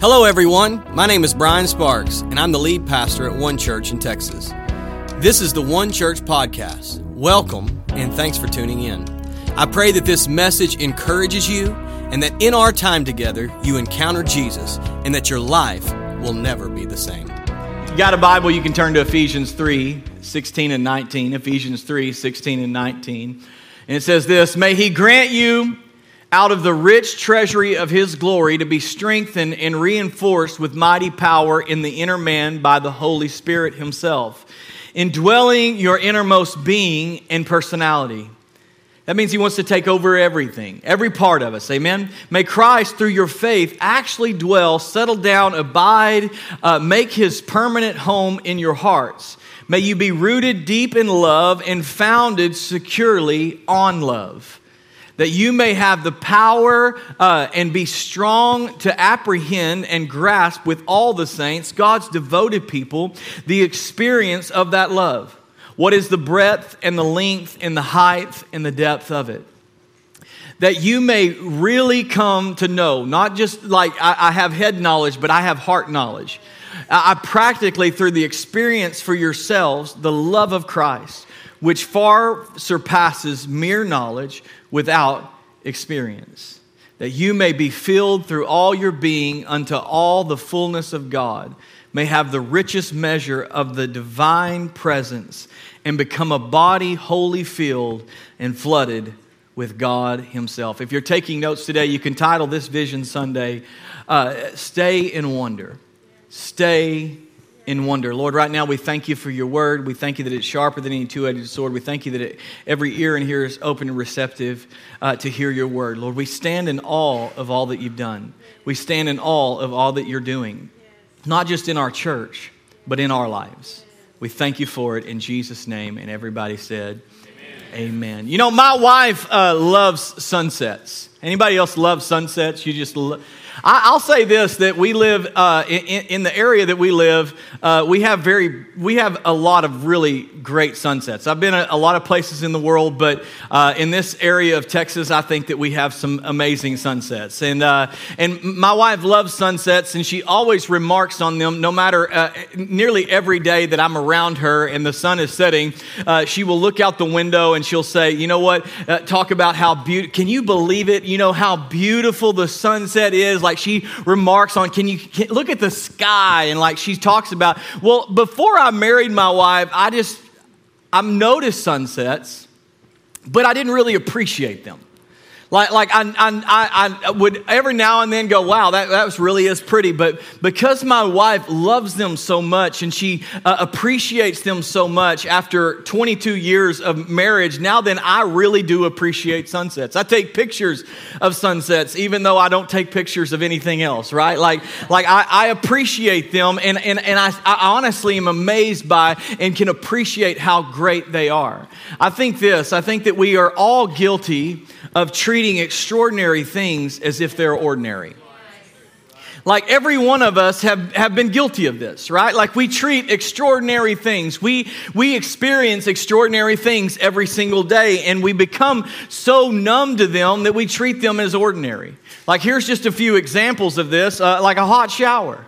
Hello, everyone. My name is Brian Sparks, and I'm the lead pastor at One Church in Texas. This is the One Church Podcast. Welcome, and thanks for tuning in. I pray that this message encourages you, and that in our time together, you encounter Jesus, and that your life will never be the same. you got a Bible, you can turn to Ephesians 3 16 and 19. Ephesians 3 16 and 19. And it says this May He grant you out of the rich treasury of His glory to be strengthened and reinforced with mighty power in the inner man by the Holy Spirit Himself, indwelling your innermost being and personality. That means he wants to take over everything, every part of us. Amen. May Christ, through your faith, actually dwell, settle down, abide, uh, make his permanent home in your hearts. May you be rooted deep in love and founded securely on love. That you may have the power uh, and be strong to apprehend and grasp with all the saints, God's devoted people, the experience of that love. What is the breadth and the length and the height and the depth of it? That you may really come to know, not just like I, I have head knowledge, but I have heart knowledge. I, I practically, through the experience for yourselves, the love of Christ, which far surpasses mere knowledge without experience. That you may be filled through all your being unto all the fullness of God, may have the richest measure of the divine presence and become a body wholly filled and flooded with God Himself. If you're taking notes today, you can title this Vision Sunday, uh, Stay in Wonder. Stay in wonder. Lord, right now we thank you for your word. We thank you that it's sharper than any two edged sword. We thank you that it, every ear in here is open and receptive uh, to hear your word. Lord, we stand in awe of all that you've done. We stand in awe of all that you're doing, not just in our church, but in our lives. We thank you for it in Jesus' name. And everybody said, Amen. You know, my wife uh, loves sunsets. Anybody else love sunsets? You just I, will say this: that we live uh, in, in, the area that we live. Uh, we have very, we have a lot of really great sunsets. I've been a, a lot of places in the world, but uh, in this area of Texas, I think that we have some amazing sunsets. And uh, and my wife loves sunsets, and she always remarks on them. No matter uh, nearly every day that I'm around her and the sun is setting, uh, she will look out the window and she'll say, "You know what? talk about how beautiful. Can you believe it? You know how beautiful the sunset is." Like she remarks on, can you can, look at the sky? And like she talks about, well, before I married my wife, I just, I've noticed sunsets, but I didn't really appreciate them. Like, like I, I, I, would every now and then go, wow, that, that was really is pretty. But because my wife loves them so much and she uh, appreciates them so much after 22 years of marriage, now then I really do appreciate sunsets. I take pictures of sunsets, even though I don't take pictures of anything else, right? Like, like I, I appreciate them and, and, and I, I honestly am amazed by and can appreciate how great they are. I think this, I think that we are all guilty of treating extraordinary things as if they're ordinary. Like every one of us have, have been guilty of this, right? Like we treat extraordinary things. We, we experience extraordinary things every single day, and we become so numb to them that we treat them as ordinary. Like here's just a few examples of this, uh, like a hot shower.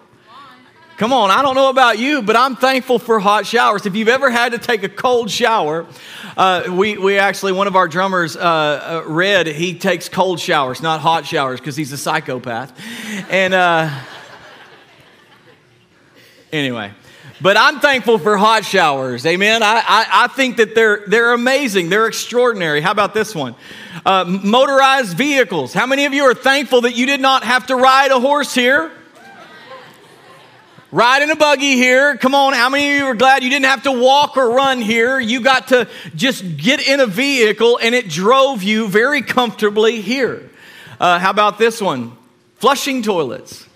Come on, I don't know about you, but I'm thankful for hot showers. If you've ever had to take a cold shower, uh, we, we actually, one of our drummers, uh, uh, Red, he takes cold showers, not hot showers, because he's a psychopath. And uh, anyway, but I'm thankful for hot showers. Amen. I, I, I, think that they're, they're amazing. They're extraordinary. How about this one? Uh, motorized vehicles. How many of you are thankful that you did not have to ride a horse here? Ride in a buggy here. Come on, how many of you are glad you didn't have to walk or run here? You got to just get in a vehicle and it drove you very comfortably here. Uh, how about this one? Flushing toilets.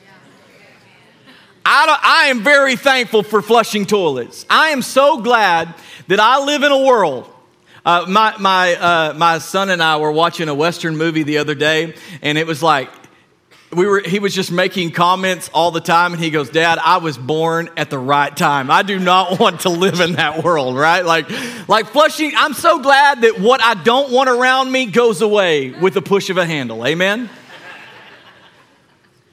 I, I am very thankful for flushing toilets. I am so glad that I live in a world uh, my, my, uh, my son and I were watching a Western movie the other day, and it was like, we were he was just making comments all the time and he goes dad i was born at the right time i do not want to live in that world right like like flushing i'm so glad that what i don't want around me goes away with the push of a handle amen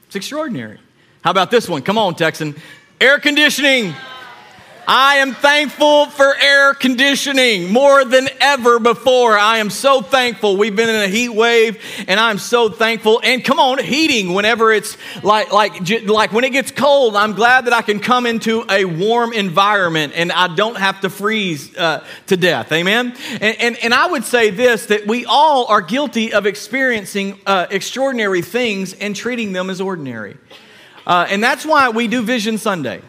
it's extraordinary How about this one? Come on, Texan. Air conditioning. I am thankful for air conditioning more than ever before. I am so thankful. We've been in a heat wave and I'm so thankful. And come on, heating whenever it's like, like, like when it gets cold, I'm glad that I can come into a warm environment and I don't have to freeze uh, to death. Amen. And, and, and, I would say this that we all are guilty of experiencing uh, extraordinary things and treating them as ordinary. Uh, and that's why we do Vision Sunday.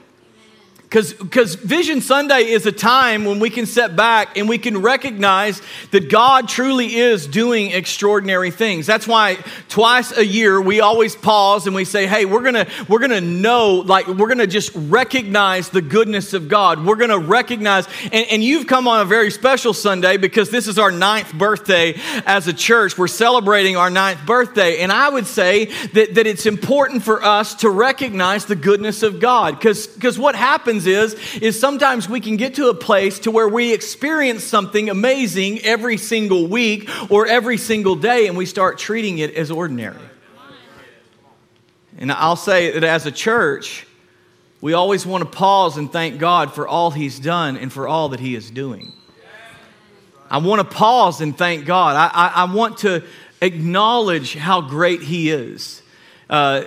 Because Vision Sunday is a time when we can step back and we can recognize that God truly is doing extraordinary things. That's why twice a year we always pause and we say, hey, we're gonna, we're gonna know, like, we're gonna just recognize the goodness of God. We're gonna recognize, and, and you've come on a very special Sunday because this is our ninth birthday as a church. We're celebrating our ninth birthday. And I would say that, that it's important for us to recognize the goodness of God. Because what happens is is sometimes we can get to a place to where we experience something amazing every single week or every single day and we start treating it as ordinary. And I'll say that as a church, we always want to pause and thank God for all He's done and for all that He is doing. I want to pause and thank God. I, I, I want to acknowledge how great He is. Uh,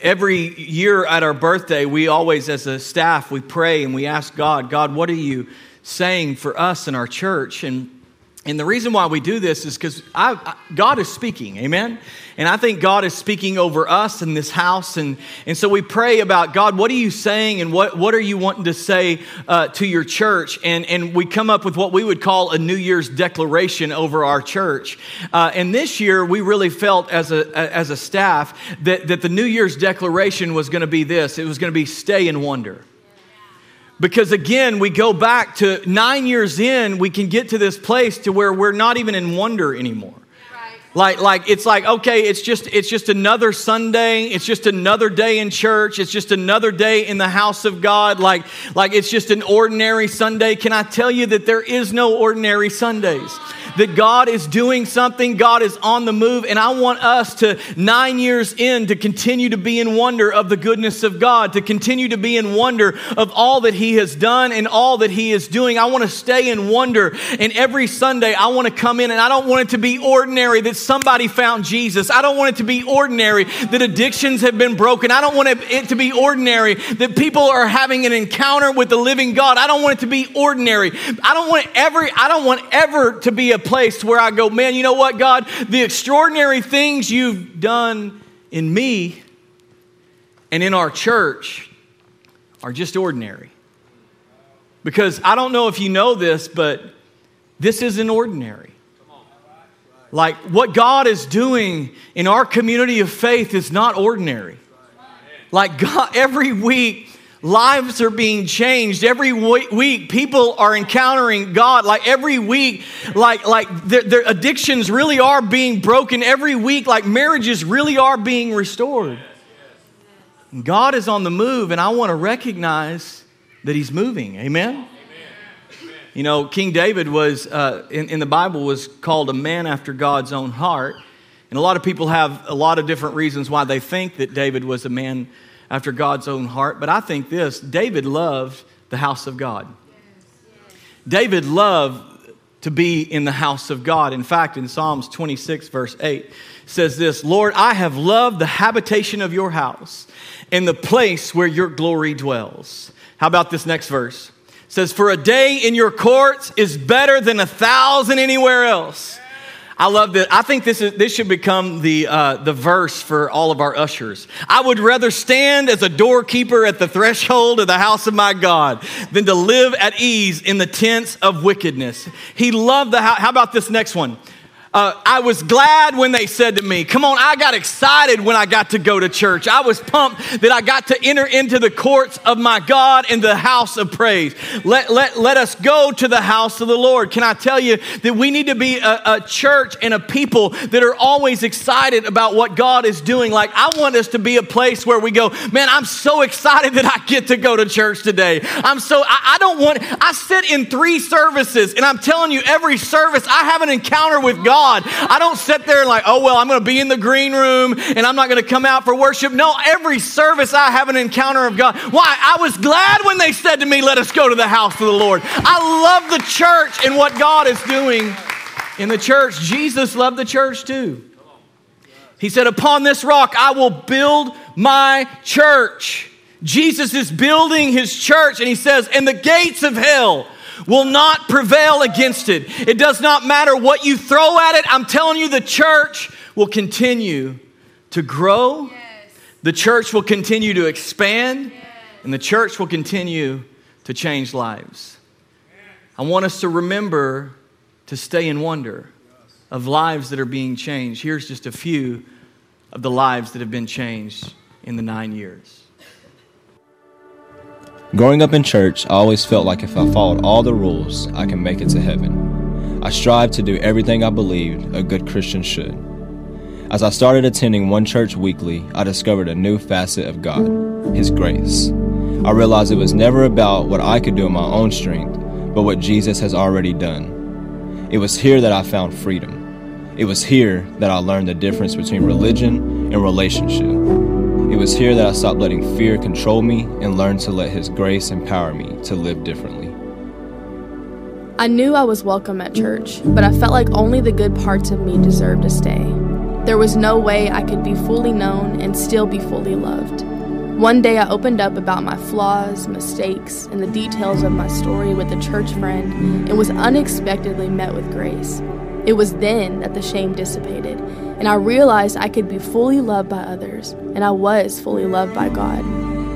every year at our birthday, we always, as a staff, we pray and we ask God, God, what are you saying for us in our church? And and the reason why we do this is because God is speaking, amen? And I think God is speaking over us in this house. And, and so we pray about God, what are you saying and what, what are you wanting to say uh, to your church? And, and we come up with what we would call a New Year's declaration over our church. Uh, and this year, we really felt as a, as a staff that, that the New Year's declaration was going to be this it was going to be stay in wonder. Because again, we go back to nine years in, we can get to this place to where we're not even in wonder anymore. Like, like it's like okay, it's just it's just another Sunday. It's just another day in church. It's just another day in the house of God. Like, like it's just an ordinary Sunday. Can I tell you that there is no ordinary Sundays? that God is doing something, God is on the move, and I want us to, nine years in, to continue to be in wonder of the goodness of God, to continue to be in wonder of all that He has done and all that He is doing. I want to stay in wonder, and every Sunday I want to come in, and I don't want it to be ordinary that somebody found Jesus. I don't want it to be ordinary that addictions have been broken. I don't want it to be ordinary that people are having an encounter with the living God. I don't want it to be ordinary. I don't want every I don't want ever to be a place where I go, man, you know what, God? The extraordinary things you've done in me and in our church are just ordinary. Because I don't know if you know this, but this isn't ordinary. Like what God is doing in our community of faith is not ordinary. Like God, every week, Lives are being changed every week. People are encountering God. Like every week, like like their, their, addictions really are being broken. Every week, like marriages really are being restored. And God is on the move, and I want to recognize that He's moving. Amen. You know, King David was uh, in, in the Bible was called a man after God's own heart, and a lot of people have a lot of different reasons why they think that David was a man after God's own heart. But I think this David loved the house of God. David loved to be in the house of God. In fact, in Psalms 26, verse 8, says this Lord, I have loved the habitation of your house and the place where your glory dwells. How about this next verse? Says, For a day in your courts is better than a thousand anywhere else. I love that. I think this, is, this should become the, uh, the verse for all of our ushers. I would rather stand as a doorkeeper at the threshold of the house of my God than to live at ease in the tents of wickedness. He loved the house. How about this next one? Uh, I was glad when they said to me, Come on, I got excited when I got to go to church. I was pumped that I got to enter into the courts of my God in the house of praise. Let, let, let us go to the house of the Lord. Can I tell you that we need to be a, a church and a people that are always excited about what God is doing? Like, I want us to be a place where we go, Man, I'm so excited that I get to go to church today. I'm so, I, I don't want, I sit in three services and I'm telling you, every service I have an encounter with God. God. I don't sit there and like, oh, well, I'm going to be in the green room and I'm not going to come out for worship. No, every service I have an encounter of God. Why? I was glad when they said to me, let us go to the house of the Lord. I love the church and what God is doing in the church. Jesus loved the church too. He said, Upon this rock I will build my church. Jesus is building his church, and he says, And the gates of hell will not prevail against it. It does not matter what you throw at it. I'm telling you, the church will continue to grow, yes. the church will continue to expand, yes. and the church will continue to change lives. I want us to remember to stay in wonder of lives that are being changed. Here's just a few of the lives that have been changed in the nine years. Growing up in church, I always felt like if I followed all the rules, I can make it to heaven. I strived to do everything I believed a good Christian should. As I started attending one church weekly, I discovered a new facet of God His grace. I realized it was never about what I could do in my own strength, but what Jesus has already done. It was here that I found freedom. It was here that I learned the difference between religion and relationship. It was here that I stopped letting fear control me and learned to let His grace empower me to live differently. I knew I was welcome at church, but I felt like only the good parts of me deserved to stay. There was no way I could be fully known and still be fully loved. One day I opened up about my flaws, mistakes, and the details of my story with a church friend and was unexpectedly met with grace. It was then that the shame dissipated, and I realized I could be fully loved by others, and I was fully loved by God.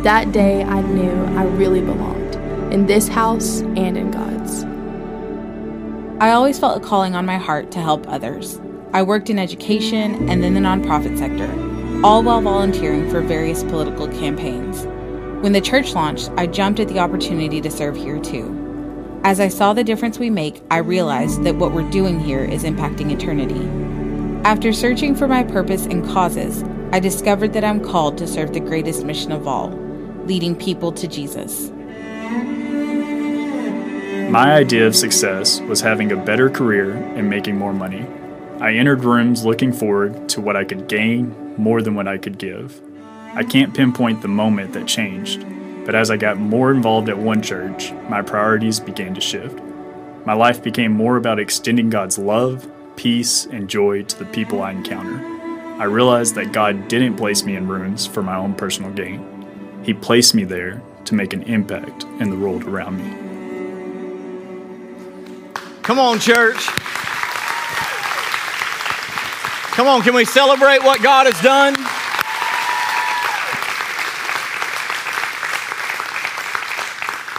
That day I knew I really belonged in this house and in God's. I always felt a calling on my heart to help others. I worked in education and then the nonprofit sector all while volunteering for various political campaigns. When the church launched, I jumped at the opportunity to serve here too. As I saw the difference we make, I realized that what we're doing here is impacting eternity. After searching for my purpose and causes, I discovered that I'm called to serve the greatest mission of all, leading people to Jesus. My idea of success was having a better career and making more money. I entered rooms looking forward to what I could gain more than what I could give. I can't pinpoint the moment that changed, but as I got more involved at one church, my priorities began to shift. My life became more about extending God's love, peace, and joy to the people I encounter. I realized that God didn't place me in ruins for my own personal gain. He placed me there to make an impact in the world around me. Come on, church. Come on, can we celebrate what God has done?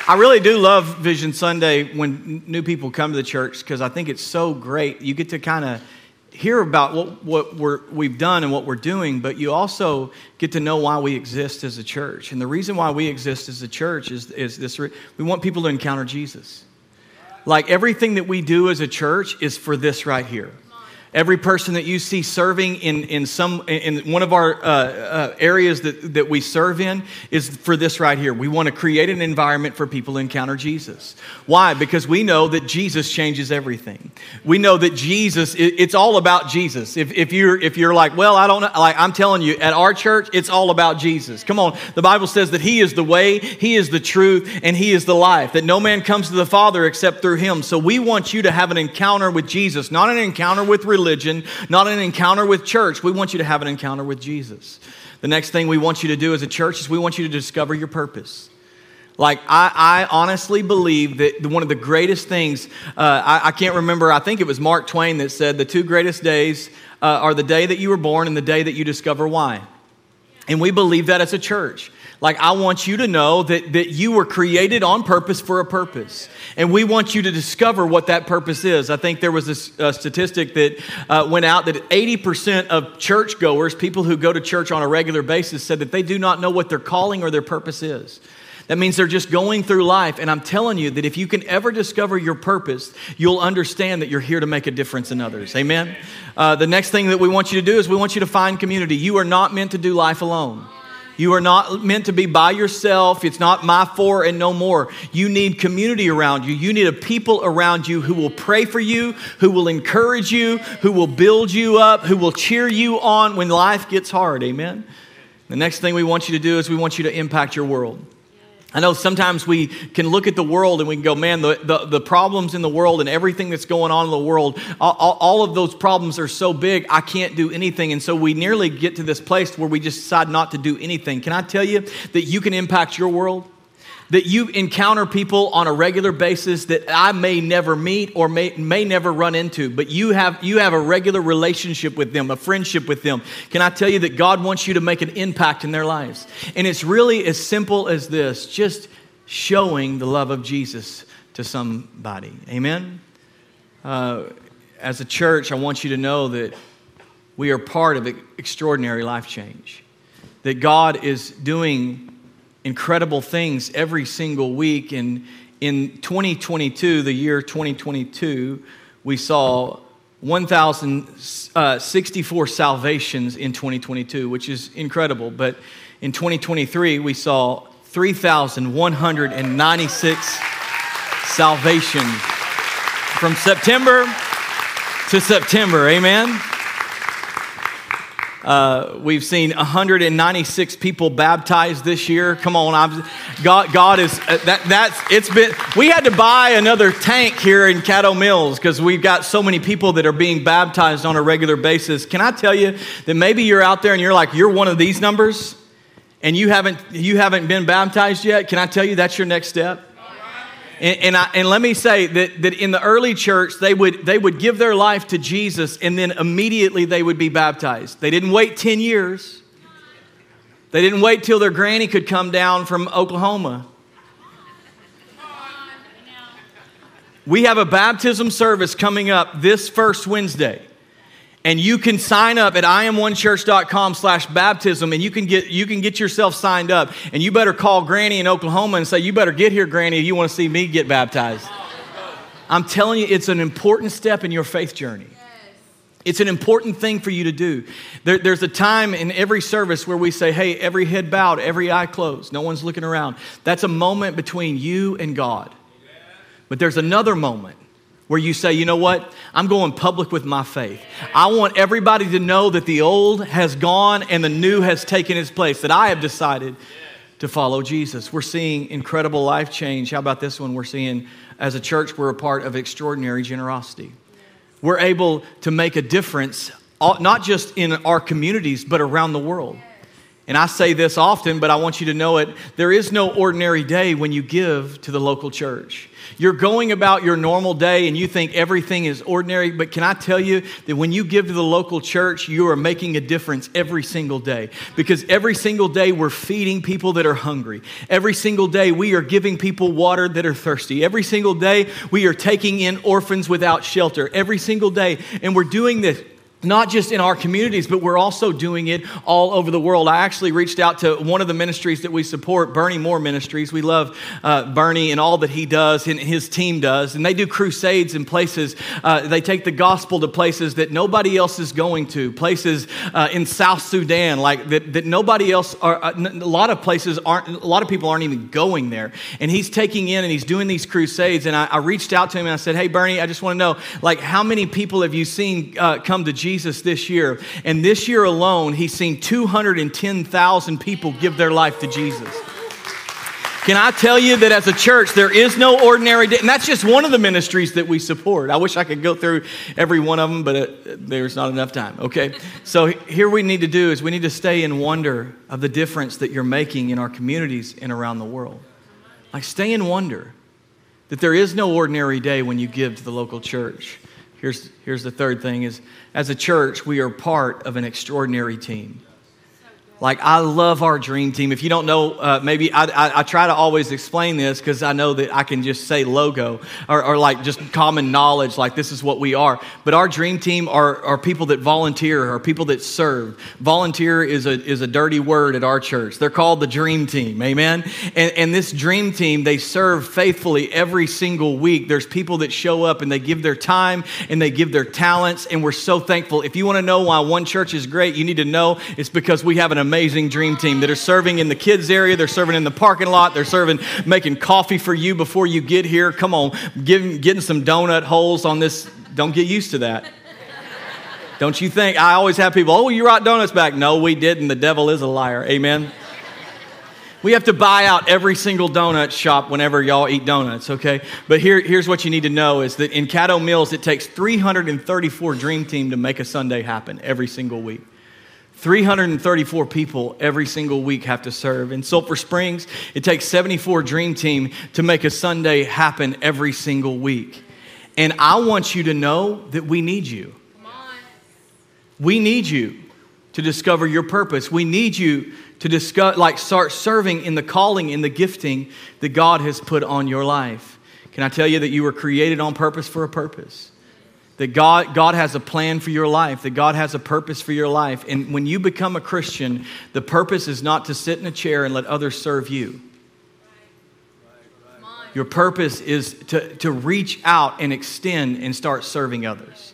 I really do love Vision Sunday when new people come to the church because I think it's so great. You get to kind of hear about what, what we're, we've done and what we're doing, but you also get to know why we exist as a church. And the reason why we exist as a church is, is this we want people to encounter Jesus. Like everything that we do as a church is for this right here. Every person that you see serving in, in, some, in one of our uh, uh, areas that, that we serve in is for this right here. We want to create an environment for people to encounter Jesus. Why? Because we know that Jesus changes everything. We know that Jesus, it, it's all about Jesus. If, if, you're, if you're like, well, I don't know, like I'm telling you, at our church, it's all about Jesus. Come on. The Bible says that He is the way, He is the truth, and He is the life, that no man comes to the Father except through Him. So we want you to have an encounter with Jesus, not an encounter with religion religion, not an encounter with church. We want you to have an encounter with Jesus. The next thing we want you to do as a church is we want you to discover your purpose. Like, I, I, honestly believe that one of the greatest things, uh, I, I, can't remember, I think it was Mark Twain that said the two greatest days uh, are the day that you were born and the day that you discover why. And we believe that as a church. Like, I want you to know that, that you were created on purpose for a purpose. And we want you to discover what that purpose is. I think there was a statistic that uh, went out that 80% of churchgoers, people who go to church on a regular basis, said that they do not know what their calling or their purpose is. That means they're just going through life. And I'm telling you that if you can ever discover your purpose, you'll understand that you're here to make a difference in others. Amen? Uh, the next thing that we want you to do is we want you to find community. You are not meant to do life alone. You are not meant to be by yourself. It's not my four and no more. You need community around you. You need a people around you who will pray for you, who will encourage you, who will build you up, who will cheer you on when life gets hard. Amen. The next thing we want you to do is we want you to impact your world. I know sometimes we can look at the world and we can go, man, the, the, the, problems in the world and everything that's going on in the world, all, all, of those problems are so big, I can't do anything. And so we nearly get to this place where we just decide not to do anything. Can I tell you that you can impact your world? That you encounter people on a regular basis that I may never meet or may, may never run into, but you have, you have a regular relationship with them, a friendship with them. Can I tell you that God wants you to make an impact in their lives? And it's really as simple as this just showing the love of Jesus to somebody. Amen? Uh, as a church, I want you to know that we are part of extraordinary life change, that God is doing incredible things every single week. And in 2022, the year 2022, we saw 1,064 uh, salvations in 2022, which is incredible. But in 2023, we saw 3,196 salvations from September to September. Amen. Uh, we've seen 196 people baptized this year. Come on, I'm, God, God is uh, that. That's it's been. We had to buy another tank here in Caddo Mills because we've got so many people that are being baptized on a regular basis. Can I tell you that maybe you're out there and you're like you're one of these numbers, and you haven't you haven't been baptized yet? Can I tell you that's your next step? And, and, I, and, let me say that, that in the early church, they would, they would give their life to Jesus and then immediately they would be baptized. They didn't wait 10 years. They didn't wait till their granny could come down from Oklahoma. We have a baptism service coming up this first Wednesday and you can sign up at iamonechurch.com slash baptism and you can get you can get yourself signed up and you better call granny in oklahoma and say you better get here granny if you want to see me get baptized i'm telling you it's an important step in your faith journey it's an important thing for you to do. There, there's a time in every service where we say, hey, every head bowed, every eye closed, no one's looking around. That's a moment between you and God. But there's another moment where you say, you know what? I'm going public with my faith. I want everybody to know that the old has gone and the new has taken its place, that I have decided to follow Jesus. We're seeing incredible life change. How about this one? We're seeing, as a church, we're a part of extraordinary generosity. We're able to make a difference, uh, not just in our communities, but around the world. And I say this often, but I want you to know it. There is no ordinary day when you give to the local church. You're going about your normal day and you think everything is ordinary, but can I tell you that when you give to the local church, you are making a difference every single day? Because every single day we're feeding people that are hungry. Every single day we are giving people water that are thirsty. Every single day we are taking in orphans without shelter. Every single day. And we're doing this not just in our communities, but we're also doing it all over the world. I actually reached out to one of the ministries that we support, Bernie Moore Ministries. We love uh, Bernie and all that he does and his team does. And they do crusades in places, uh, they take the gospel to places that nobody else is going to, places uh, in South Sudan, like that, that nobody else, are, uh, a lot of places aren't, a lot of people aren't even going there. And he's taking in and he's doing these crusades. And I, I reached out to him and I said, Hey, Bernie, I just want to know, like, how many people have you seen uh, come to Jesus? Jesus this year. And this year alone, he's seen 210,000 people give their life to Jesus. Can I tell you that as a church, there is no ordinary day? And that's just one of the ministries that we support. I wish I could go through every one of them, but it, there's not enough time, okay? So here we need to do is we need to stay in wonder of the difference that you're making in our communities and around the world. Like, stay in wonder that there is no ordinary day when you give to the local church. Here's, here's the third thing is as a church, we are part of an extraordinary team. Like, I love our dream team. If you don't know, uh, maybe I, I, I, try to always explain this because I know that I can just say logo or, or, like just common knowledge, like this is what we are. But our dream team are, are people that volunteer, are people that serve. Volunteer is a, is a dirty word at our church. They're called the dream team, amen? And, and this dream team, they serve faithfully every single week. There's people that show up and they give their time and they give their talents, and we're so thankful. If you want to know why one church is great, you need to know it's because we have an amazing dream team that are serving in the kids area, they're serving in the parking lot, they're serving, making coffee for you before you get here. Come on, getting, getting some donut holes on this. Don't get used to that. Don't you think? I always have people, oh, you brought donuts back. No, we didn't. The devil is a liar. Amen. We have to buy out every single donut shop whenever y'all eat donuts, okay? But here, here's what you need to know is that in Caddo Mills, it takes 334 Dream Team to make a Sunday happen every single week. 334 people every single week have to serve. In Sulphur Springs, it takes 74 Dream Team to make a Sunday happen every single week. And I want you to know that we need you. We need you to discover your purpose. We need you to discuss, like start serving in the calling, in the gifting that God has put on your life. Can I tell you that you were created on purpose for a purpose? That God, God has a plan for your life, that God has a purpose for your life. And when you become a Christian, the purpose is not to sit in a chair and let others serve you. Your purpose is to, to reach out and extend and start serving others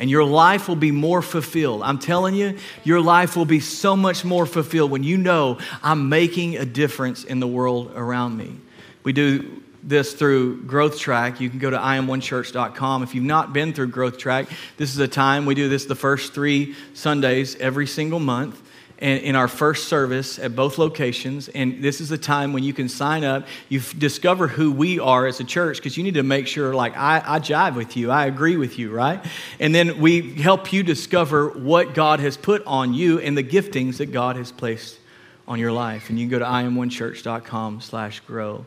and your life will be more fulfilled. I'm telling you, your life will be so much more fulfilled when you know I'm making a difference in the world around me. We do this through Growth Track. You can go to iam1church.com. If you've not been through Growth Track, this is a time we do this the first three Sundays every single month in our first service at both locations. And this is a time when you can sign up. You discover who we are as a church because you need to make sure, like, I, I jive with you, I agree with you, right? And then we help you discover what God has put on you and the giftings that God has placed on your life. And you can go to iam1church.com slash grow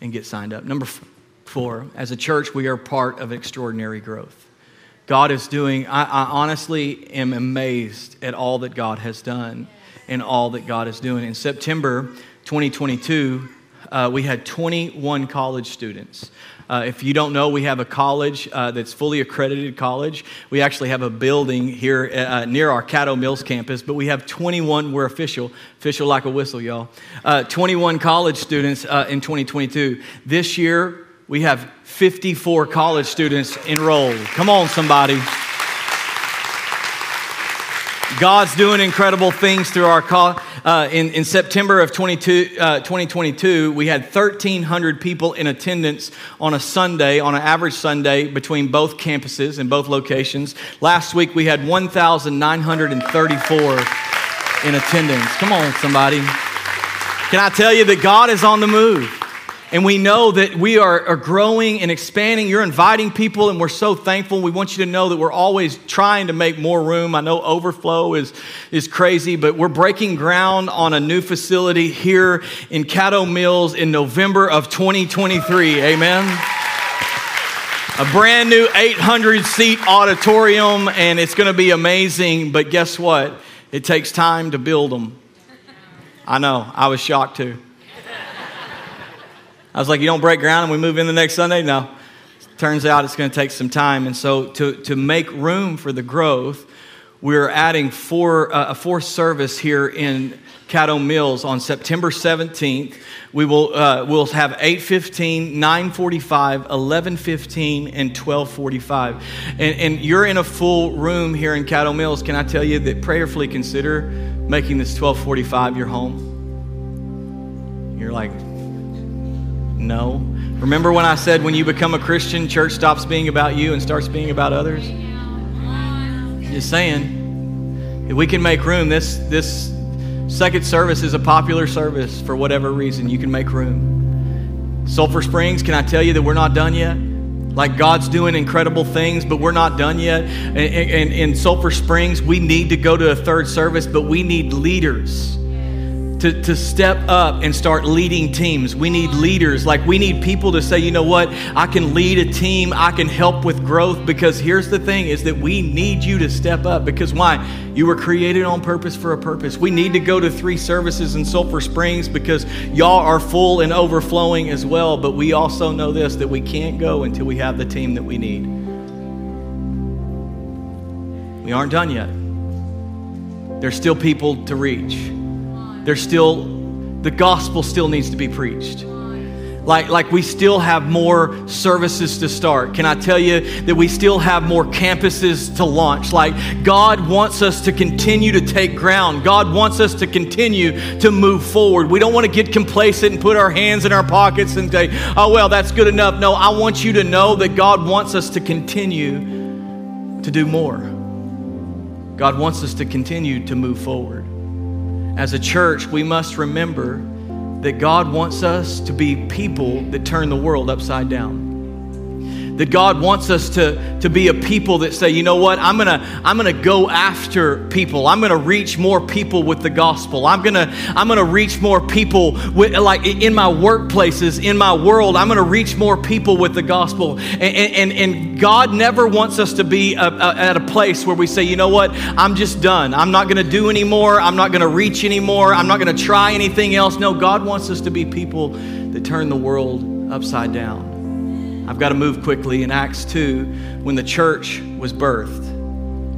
and get signed up. Number four, as a church, we are part of extraordinary growth. God is doing, I, I, honestly am amazed at all that God has done and all that God is doing. In September 2022, uh, we had 21 college students. Uh, if you don't know, we have a college uh, that's fully accredited college. We actually have a building here uh, near our Caddo Mills campus, but we have 21, we're official, official like a whistle, y'all. Uh, 21 college students uh, in 2022. This year, we have 54 college students enrolled. Come on, somebody. God's doing incredible things through our call. Uh, in, in September of 22, uh, 2022, we had 1,300 people in attendance on a Sunday, on an average Sunday, between both campuses and both locations. Last week, we had 1,934 in attendance. Come on, somebody. Can I tell you that God is on the move? And we know that we are, are, growing and expanding. You're inviting people, and we're so thankful. We want you to know that we're always trying to make more room. I know overflow is, is crazy, but we're breaking ground on a new facility here in Caddo Mills in November of 2023. Amen. A brand new 800 seat auditorium, and it's going to be amazing. But guess what? It takes time to build them. I know, I was shocked too. I was like, you don't break ground and we move in the next Sunday? No. Turns out it's going to take some time. And so, to, to make room for the growth, we're adding four, uh, a fourth service here in Caddo Mills on September 17th. We will uh, we'll have 8:15, 9:45, 11:15, and 12:45. And, and you're in a full room here in Caddo Mills. Can I tell you that prayerfully consider making this 12:45 your home? You're like, no. Remember when I said when you become a Christian, church stops being about you and starts being about others? Just saying. If we can make room, this this second service is a popular service for whatever reason. You can make room. Sulphur Springs, can I tell you that we're not done yet? Like God's doing incredible things, but we're not done yet. And in Sulphur Springs, we need to go to a third service, but we need leaders to, to step up and start leading teams. We need leaders. Like, we need people to say, you know what, I can lead a team, I can help with growth. Because here's the thing is that we need you to step up. Because why? You were created on purpose for a purpose. We need to go to three services in Sulphur Springs because y'all are full and overflowing as well. But we also know this that we can't go until we have the team that we need. We aren't done yet. There's still people to reach there's still, the gospel still needs to be preached. like, like we still have more services to start. Can I tell you that we still have more campuses to launch? Like, God wants us to continue to take ground. God wants us to continue to move forward. We don't want to get complacent and put our hands in our pockets and say, oh, well, that's good enough. No, I want you to know that God wants us to continue to do more. God wants us to continue to move forward. As a church, we must remember that God wants us to be people that turn the world upside down that God wants us to, to be a people that say, you know what, I'm gonna, I'm gonna go after people. I'm gonna reach more people with the gospel. I'm gonna, I'm gonna reach more people with, like in my workplaces, in my world, I'm gonna reach more people with the gospel. And, and, and God never wants us to be a, a, at a place where we say, you know what, I'm just done. I'm not gonna do anymore. I'm not gonna reach anymore. I'm not gonna try anything else. No, God wants us to be people that turn the world upside down. I've got to move quickly. In Acts 2, when the church was birthed,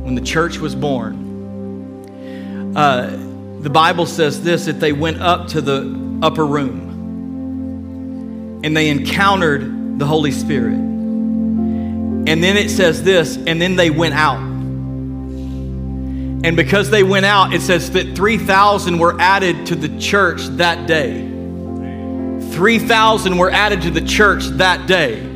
when the church was born, uh, the Bible says this that they went up to the upper room and they encountered the Holy Spirit. And then it says this, and then they went out. And because they went out, it says that 3,000 were added to the church that day. 3,000 were added to the church that day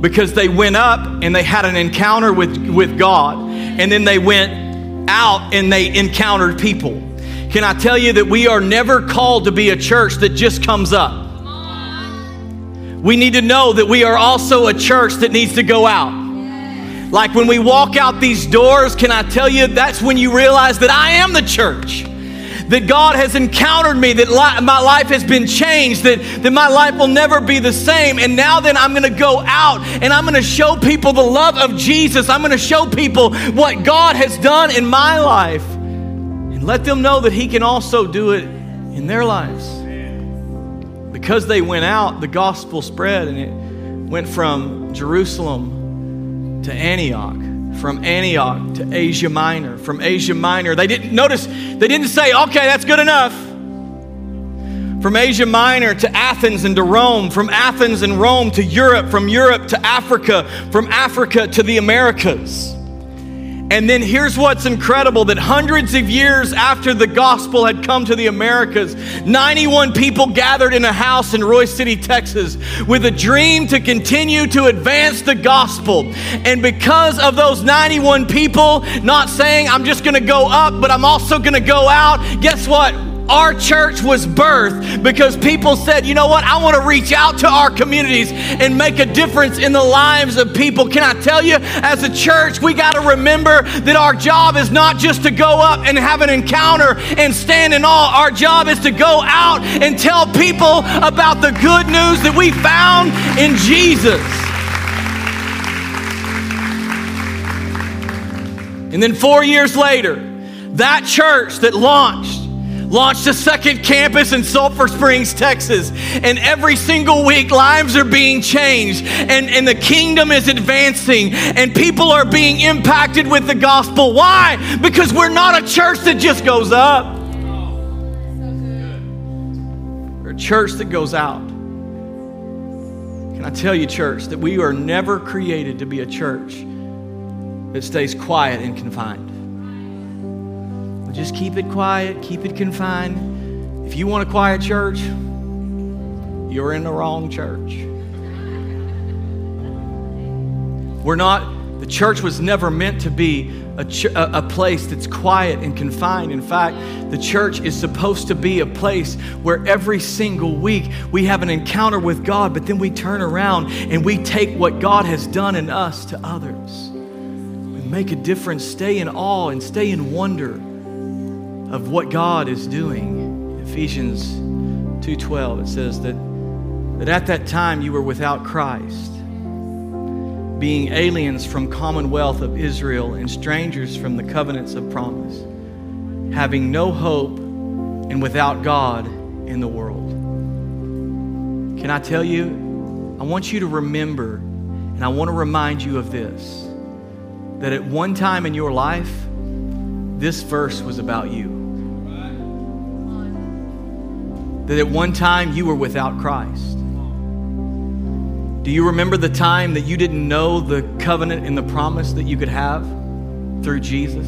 because they went up and they had an encounter with, with God, and then they went out and they encountered people. Can I tell you that we are never called to be a church that just comes up? We need to know that we are also a church that needs to go out. Like when we walk out these doors, can I tell you that's when you realize that I am the church? That God has encountered me, that li- my life has been changed, that, that my life will never be the same. And now then I'm going to go out and I'm going to show people the love of Jesus. I'm going to show people what God has done in my life and let them know that He can also do it in their lives. Because they went out, the gospel spread and it went from Jerusalem to Antioch from Antioch to Asia Minor. From Asia Minor, they didn't notice, they didn't say, okay, that's good enough. From Asia Minor to Athens and to Rome, from Athens and Rome to Europe, from Europe to Africa, from Africa to the Americas. And then here's what's incredible that hundreds of years after the gospel had come to the Americas, 91 people gathered in a house in Royse City, Texas, with a dream to continue to advance the gospel. And because of those 91 people not saying, I'm just gonna go up, but I'm also gonna go out, guess what? Our church was birthed because people said, you know what, I want to reach out to our communities and make a difference in the lives of people. Can I tell you, as a church, we got to remember that our job is not just to go up and have an encounter and stand in awe. Our job is to go out and tell people about the good news that we found in Jesus. And then four years later, that church that launched launched a second campus in Sulphur Springs, Texas. And every single week, lives are being changed, and, and the kingdom is advancing, and people are being impacted with the gospel. Why? Because we're not a church that just goes up, we're a church that goes out. Can I tell you, church, that we are never created to be a church that stays quiet and confined. Just keep it quiet, keep it confined. If you want a quiet church, you're in the wrong church. We're not, the church was never meant to be a, ch- a, place that's quiet and confined. In fact, the church is supposed to be a place where every single week we have an encounter with God, but then we turn around and we take what God has done in us to others. We make a difference, stay in awe and stay in wonder of what God is doing. Ephesians 2:12 it says that that at that time you were without Christ, being aliens from commonwealth of Israel and strangers from the covenants of promise, having no hope and without God in the world. Can I tell you, I want you to remember and I want to remind you of this that at one time in your life, this verse was about you that at one time you were without Christ. Do you remember the time that you didn't know the covenant and the promise that you could have through Jesus?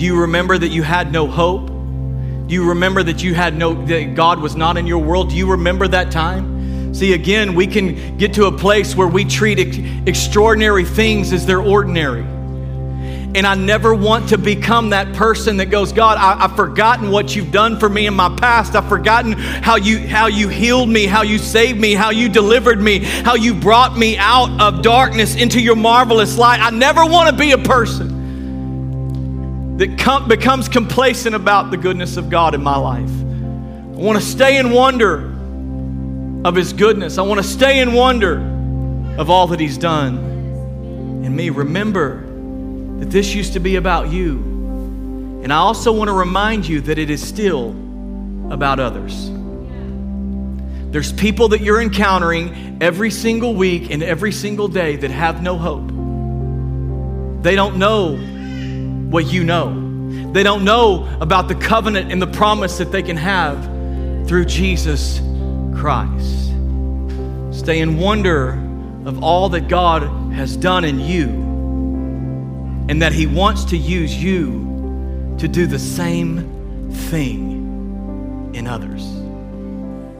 Do you remember that you had no hope? Do you remember that you had no that God was not in your world? Do you remember that time? See, again, we can get to a place where we treat ex- extraordinary things as they're ordinary. And I never want to become that person that goes, God, I, have forgotten what you've done for me in my past. I've forgotten how you how you healed me, how you saved me, how you delivered me, how you brought me out of darkness into your marvelous light. I never want to be a person that com- becomes complacent about the goodness of God in my life. I want to stay in wonder of his goodness. I want to stay in wonder of all that he's done in me. Remember that this used to be about you. And I also want to remind you that it is still about others. There's people that you're encountering every single week and every single day that have no hope. They don't know what you know. They don't know about the covenant and the promise that they can have through Jesus Christ. Stay in wonder of all that God has done in you and that He wants to use you to do the same thing in others.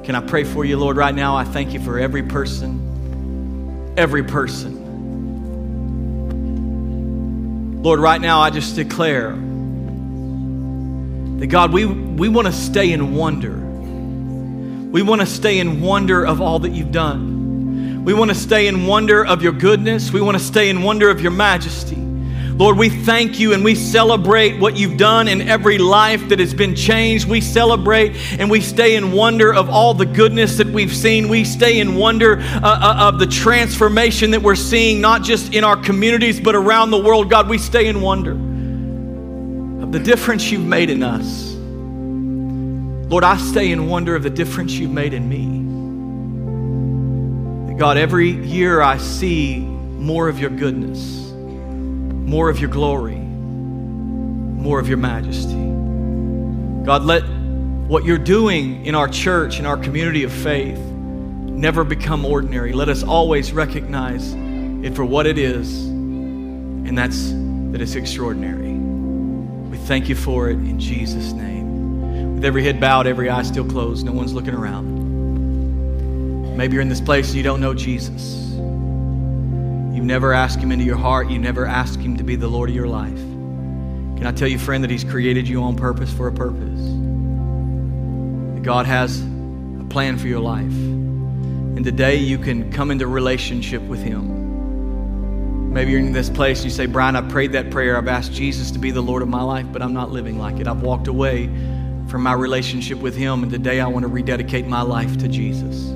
Can I pray for you, Lord, right now? I thank you for every person, every person. Lord, right now, I just declare that God, we, we want to stay in wonder. We want to stay in wonder of all that you've done. We want to stay in wonder of your goodness. We want to stay in wonder of your majesty. Lord, we thank you and we celebrate what you've done in every life that has been changed. We celebrate and we stay in wonder of all the goodness that we've seen. We stay in wonder uh, uh, of the transformation that we're seeing, not just in our communities, but around the world. God, we stay in wonder of the difference you've made in us. Lord, I stay in wonder of the difference you've made in me. God, every year I see more of your goodness more of your glory, more of your majesty. God, let what you're doing in our church, in our community of faith, never become ordinary. Let us always recognize it for what it is, and that's that it's extraordinary. We thank you for it in Jesus' name. With every head bowed, every eye still closed, no one's looking around. Maybe you're in this place and you don't know Jesus. You've never asked Him into your heart. You never asked Him to be the Lord of your life. Can I tell you, friend, that He's created you on purpose for a purpose? That God has a plan for your life. And today you can come into relationship with Him. Maybe you're in this place and you say, Brian, I prayed that prayer. I've asked Jesus to be the Lord of my life, but I'm not living like it. I've walked away from my relationship with Him, and today I want to rededicate my life to Jesus.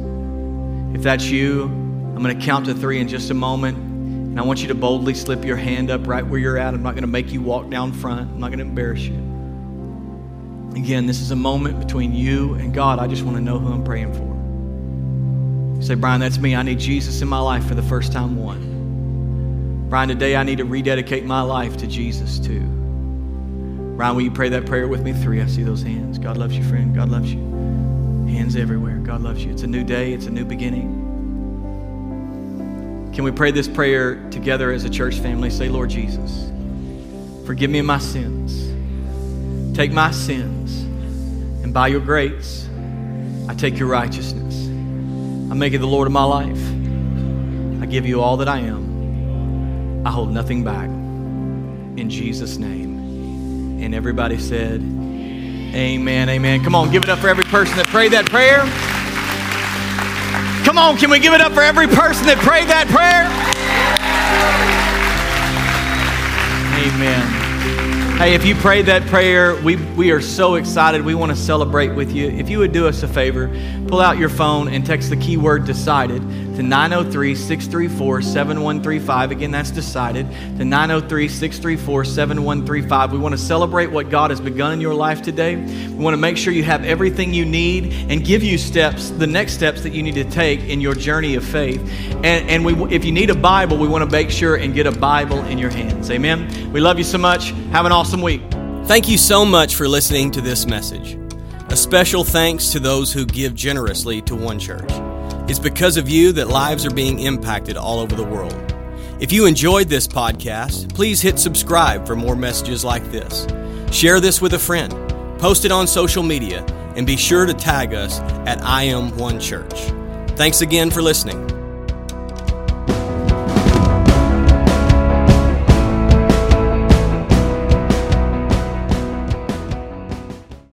If that's you, I'm going to count to three in just a moment. And I want you to boldly slip your hand up right where you're at. I'm not going to make you walk down front, I'm not going to embarrass you. Again, this is a moment between you and God. I just want to know who I'm praying for. You say, Brian, that's me. I need Jesus in my life for the first time. One. Brian, today I need to rededicate my life to Jesus too. Brian, will you pray that prayer with me? Three. I see those hands. God loves you, friend. God loves you. Hands everywhere. God loves you. It's a new day, it's a new beginning. Can we pray this prayer together as a church family? Say, Lord Jesus, forgive me my sins. Take my sins, and by your grace, I take your righteousness. I make you the Lord of my life. I give you all that I am. I hold nothing back. In Jesus' name. And everybody said, Amen, amen. Come on, give it up for every person that prayed that prayer. Come on, can we give it up for every person that prayed that prayer? Amen. Hey, if you prayed that prayer, we, we are so excited. We want to celebrate with you. If you would do us a favor, pull out your phone and text the keyword decided to 903 634 7135. Again, that's decided to 903 634 7135. We want to celebrate what God has begun in your life today. We want to make sure you have everything you need and give you steps, the next steps that you need to take in your journey of faith. And, and we, if you need a Bible, we want to make sure and get a Bible in your hands. Amen. We love you so much. Have an awesome awesome week. Thank you so much for listening to this message. A special thanks to those who give generously to One Church. It's because of you that lives are being impacted all over the world. If you enjoyed this podcast, please hit subscribe for more messages like this. Share this with a friend, post it on social media, and be sure to tag us at I Am One Church. Thanks again for listening.